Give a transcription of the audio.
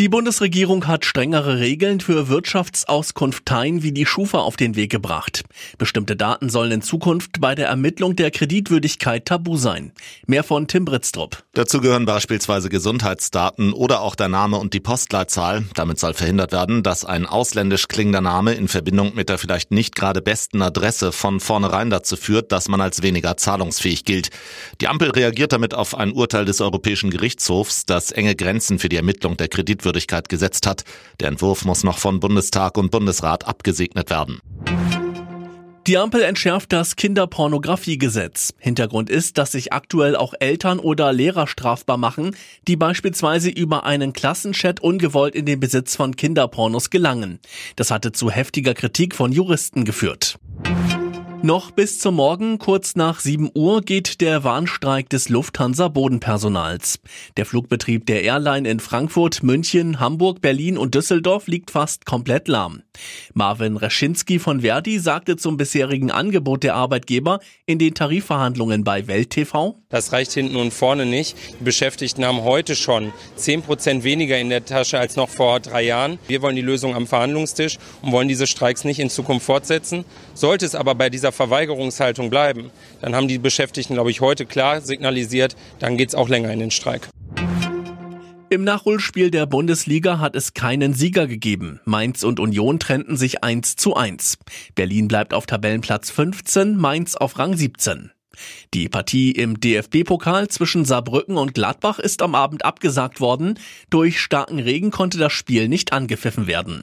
Die Bundesregierung hat strengere Regeln für Wirtschaftsauskunfteien wie die Schufa auf den Weg gebracht. Bestimmte Daten sollen in Zukunft bei der Ermittlung der Kreditwürdigkeit tabu sein. Mehr von Tim Britztrup. Dazu gehören beispielsweise Gesundheitsdaten oder auch der Name und die Postleitzahl. Damit soll verhindert werden, dass ein ausländisch klingender Name in Verbindung mit der vielleicht nicht gerade besten Adresse von vornherein dazu führt, dass man als weniger zahlungsfähig gilt. Die Ampel reagiert damit auf ein Urteil des Europäischen Gerichtshofs, das enge Grenzen für die Ermittlung der Kreditwürdigkeit Rechtswürdigkeit gesetzt hat. Der Entwurf muss noch von Bundestag und Bundesrat abgesegnet werden. Die Ampel entschärft das Kinderpornografiegesetz. Hintergrund ist, dass sich aktuell auch Eltern oder Lehrer strafbar machen, die beispielsweise über einen Klassenchat ungewollt in den Besitz von Kinderpornos gelangen. Das hatte zu heftiger Kritik von Juristen geführt. Noch bis zum Morgen, kurz nach 7 Uhr, geht der Warnstreik des Lufthansa-Bodenpersonals. Der Flugbetrieb der Airline in Frankfurt, München, Hamburg, Berlin und Düsseldorf liegt fast komplett lahm. Marvin Reschinski von Verdi sagte zum bisherigen Angebot der Arbeitgeber in den Tarifverhandlungen bei Welt TV. Das reicht hinten und vorne nicht. Die Beschäftigten haben heute schon 10 Prozent weniger in der Tasche als noch vor drei Jahren. Wir wollen die Lösung am Verhandlungstisch und wollen diese Streiks nicht in Zukunft fortsetzen. Sollte es aber bei dieser dieser Verweigerungshaltung bleiben, dann haben die Beschäftigten, glaube ich, heute klar signalisiert, dann geht es auch länger in den Streik. Im Nachholspiel der Bundesliga hat es keinen Sieger gegeben. Mainz und Union trennten sich 1 zu 1. Berlin bleibt auf Tabellenplatz 15, Mainz auf Rang 17. Die Partie im DFB-Pokal zwischen Saarbrücken und Gladbach ist am Abend abgesagt worden. Durch starken Regen konnte das Spiel nicht angepfiffen werden.